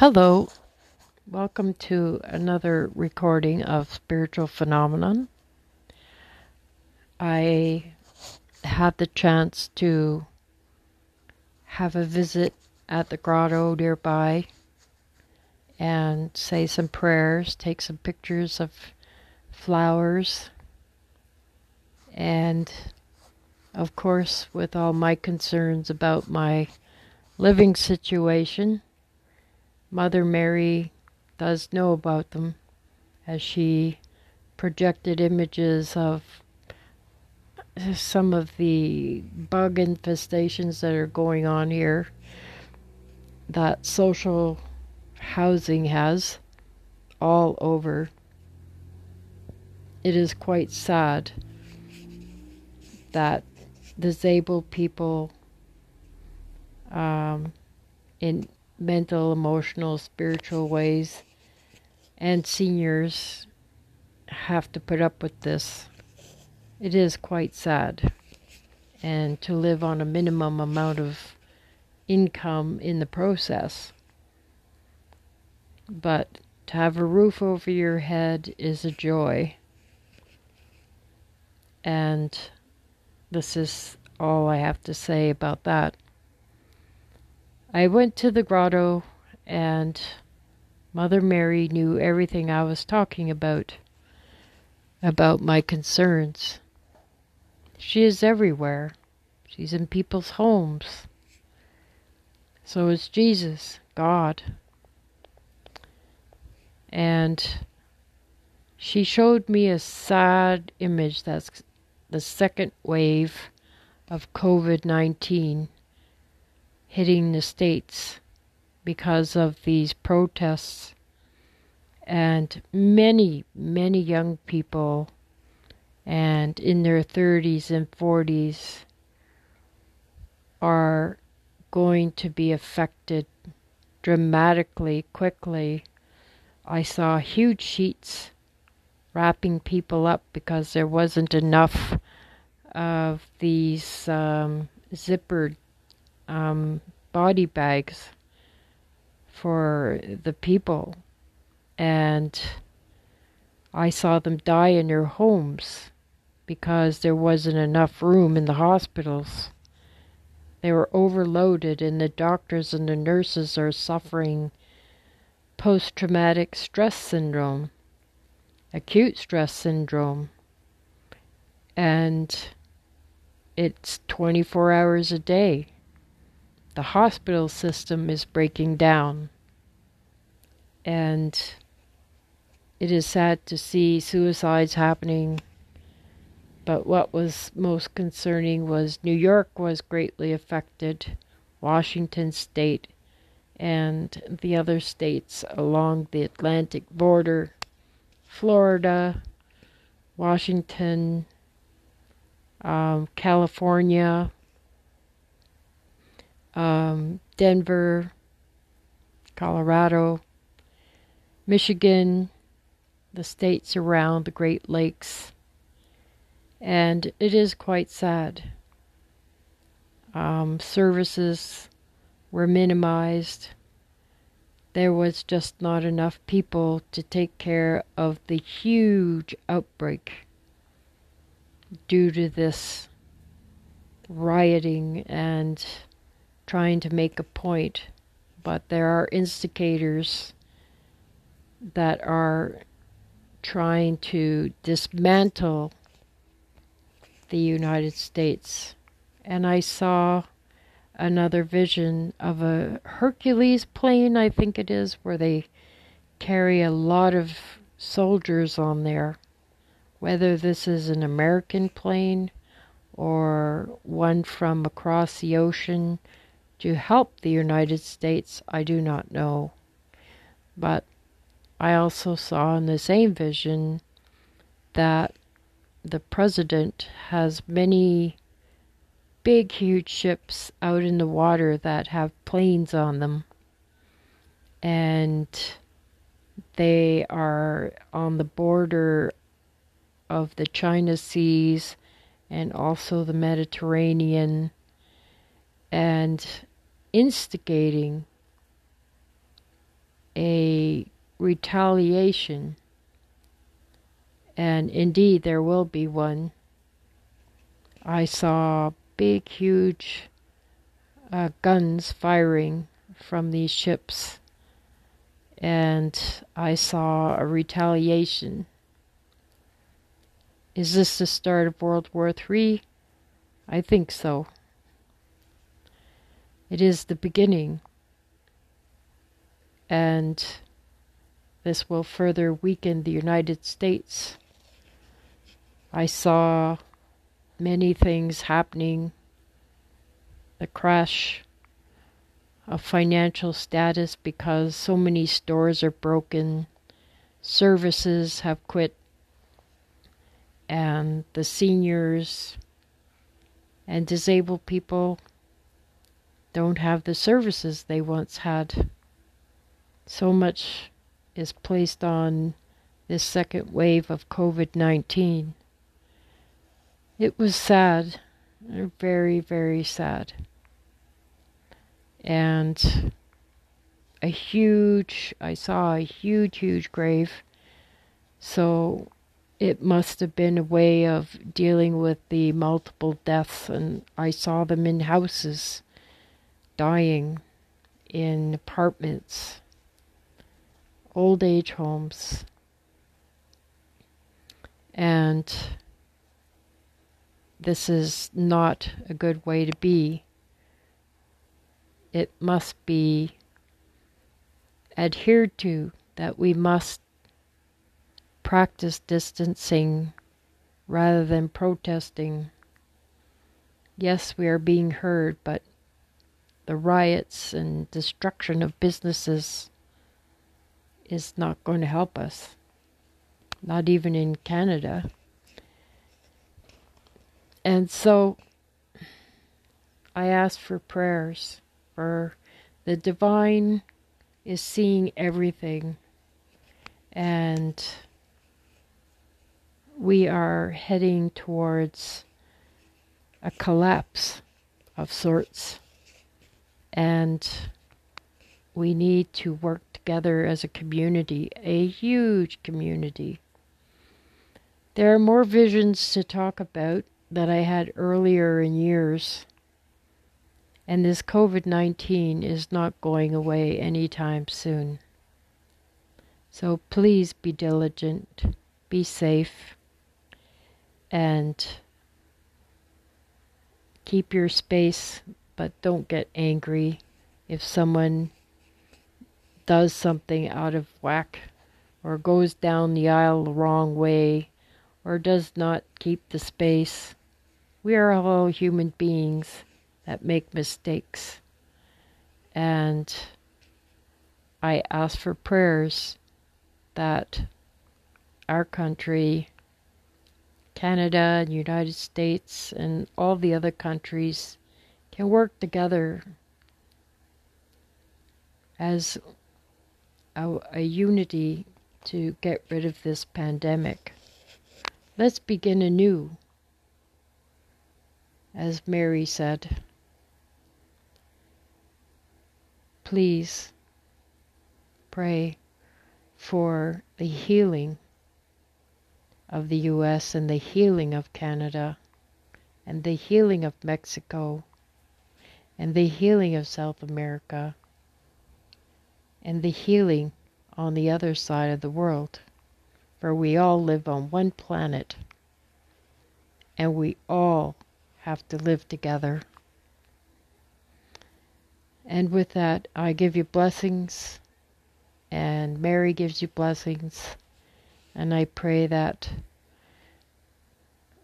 Hello, welcome to another recording of Spiritual Phenomenon. I had the chance to have a visit at the grotto nearby and say some prayers, take some pictures of flowers, and of course, with all my concerns about my living situation Mother Mary does know about them as she projected images of some of the bug infestations that are going on here that social housing has all over. It is quite sad that disabled people um, in mental, emotional, spiritual ways, and seniors have to put up with this. It is quite sad. And to live on a minimum amount of income in the process. But to have a roof over your head is a joy. And this is all I have to say about that. I went to the grotto, and Mother Mary knew everything I was talking about, about my concerns. She is everywhere. She's in people's homes. So is Jesus, God. And she showed me a sad image that's the second wave of COVID 19 hitting the states because of these protests. And many, many young people and in their 30s and 40s are going to be affected dramatically quickly. I saw huge sheets wrapping people up because there wasn't enough of these um, zippered um, body bags for the people. And I saw them die in their homes because there wasn't enough room in the hospitals. They were overloaded, and the doctors and the nurses are suffering post traumatic stress syndrome, acute stress syndrome. And it's 24 hours a day the hospital system is breaking down. And it is sad to see suicides happening. But what was most concerning was New York was greatly affected, Washington state, and the other states along the Atlantic border, Florida, Washington, um, California, um, Denver, Colorado, Michigan, the states around the Great Lakes, and it is quite sad. Um, services were minimized. There was just not enough people to take care of the huge outbreak due to this rioting and trying to make a point, but there are instigators that are trying to dismantle the United States. And I saw another vision of a Hercules plane, I think it is, where they carry a lot of soldiers on there. Whether this is an American plane or one from across the ocean to help the United States, I do not know. But I also saw in the same vision that the president has many big, huge ships out in the water that have planes on them. And they are on the border of the China Seas and also the Mediterranean. And instigating a retaliation, and indeed there will be one. I saw big, huge uh, guns firing from these ships, and I saw a retaliation. Is this the start of World War III? I think so. It is the beginning, and this will further weaken the United States. I saw many things happening. The crash of financial status because so many stores are broken, services have quit, and the seniors and disabled people don't have the services they once had. So much is placed on this second wave of COVID 19. It was sad, very, very sad. And a huge, I saw a huge, huge grave. So it must have been a way of dealing with the multiple deaths, and I saw them in houses, dying in apartments, old age homes. And this is not a good way to be. It must be adhered to that we must practice distancing rather than protesting. Yes, we are being heard, but the riots and destruction of businesses is not going to help us, not even in Canada. And so I ask for prayers for the divine is seeing everything. And we are heading towards a collapse of sorts, and we need to work together as a community, a huge community. There are more visions to talk about that I had earlier in years, and this COVID 19 is not going away anytime soon. So please be diligent, be safe and keep your space, but don't get angry if someone does something out of whack or goes down the aisle the wrong way or does not keep the space. We are all human beings that make mistakes. And I ask for prayers that our country Canada and United States and all the other countries can work together as a, a unity to get rid of this pandemic. Let's begin anew, as Mary said. Please pray for the healing of the US and the healing of Canada and the healing of Mexico and the healing of South America and the healing on the other side of the world. For we all live on one planet and we all have to live together. And with that, I give you blessings, and Mary gives you blessings. And I pray that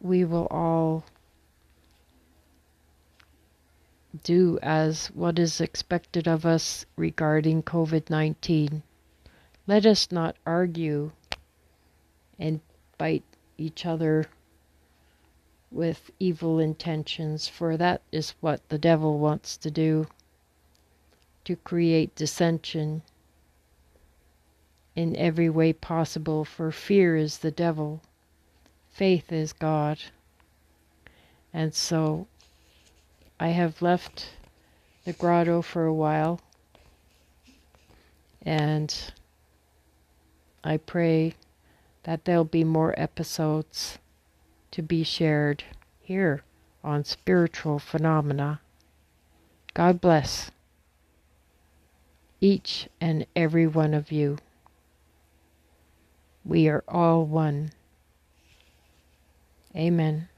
we will all do as what is expected of us regarding COVID 19. Let us not argue and bite each other with evil intentions, for that is what the devil wants to do to create dissension in every way possible, for fear is the devil, faith is God. And so I have left the grotto for a while, And I pray that there'll be more episodes to be shared here on spiritual phenomena. God bless each and every one of you. We are all one. Amen.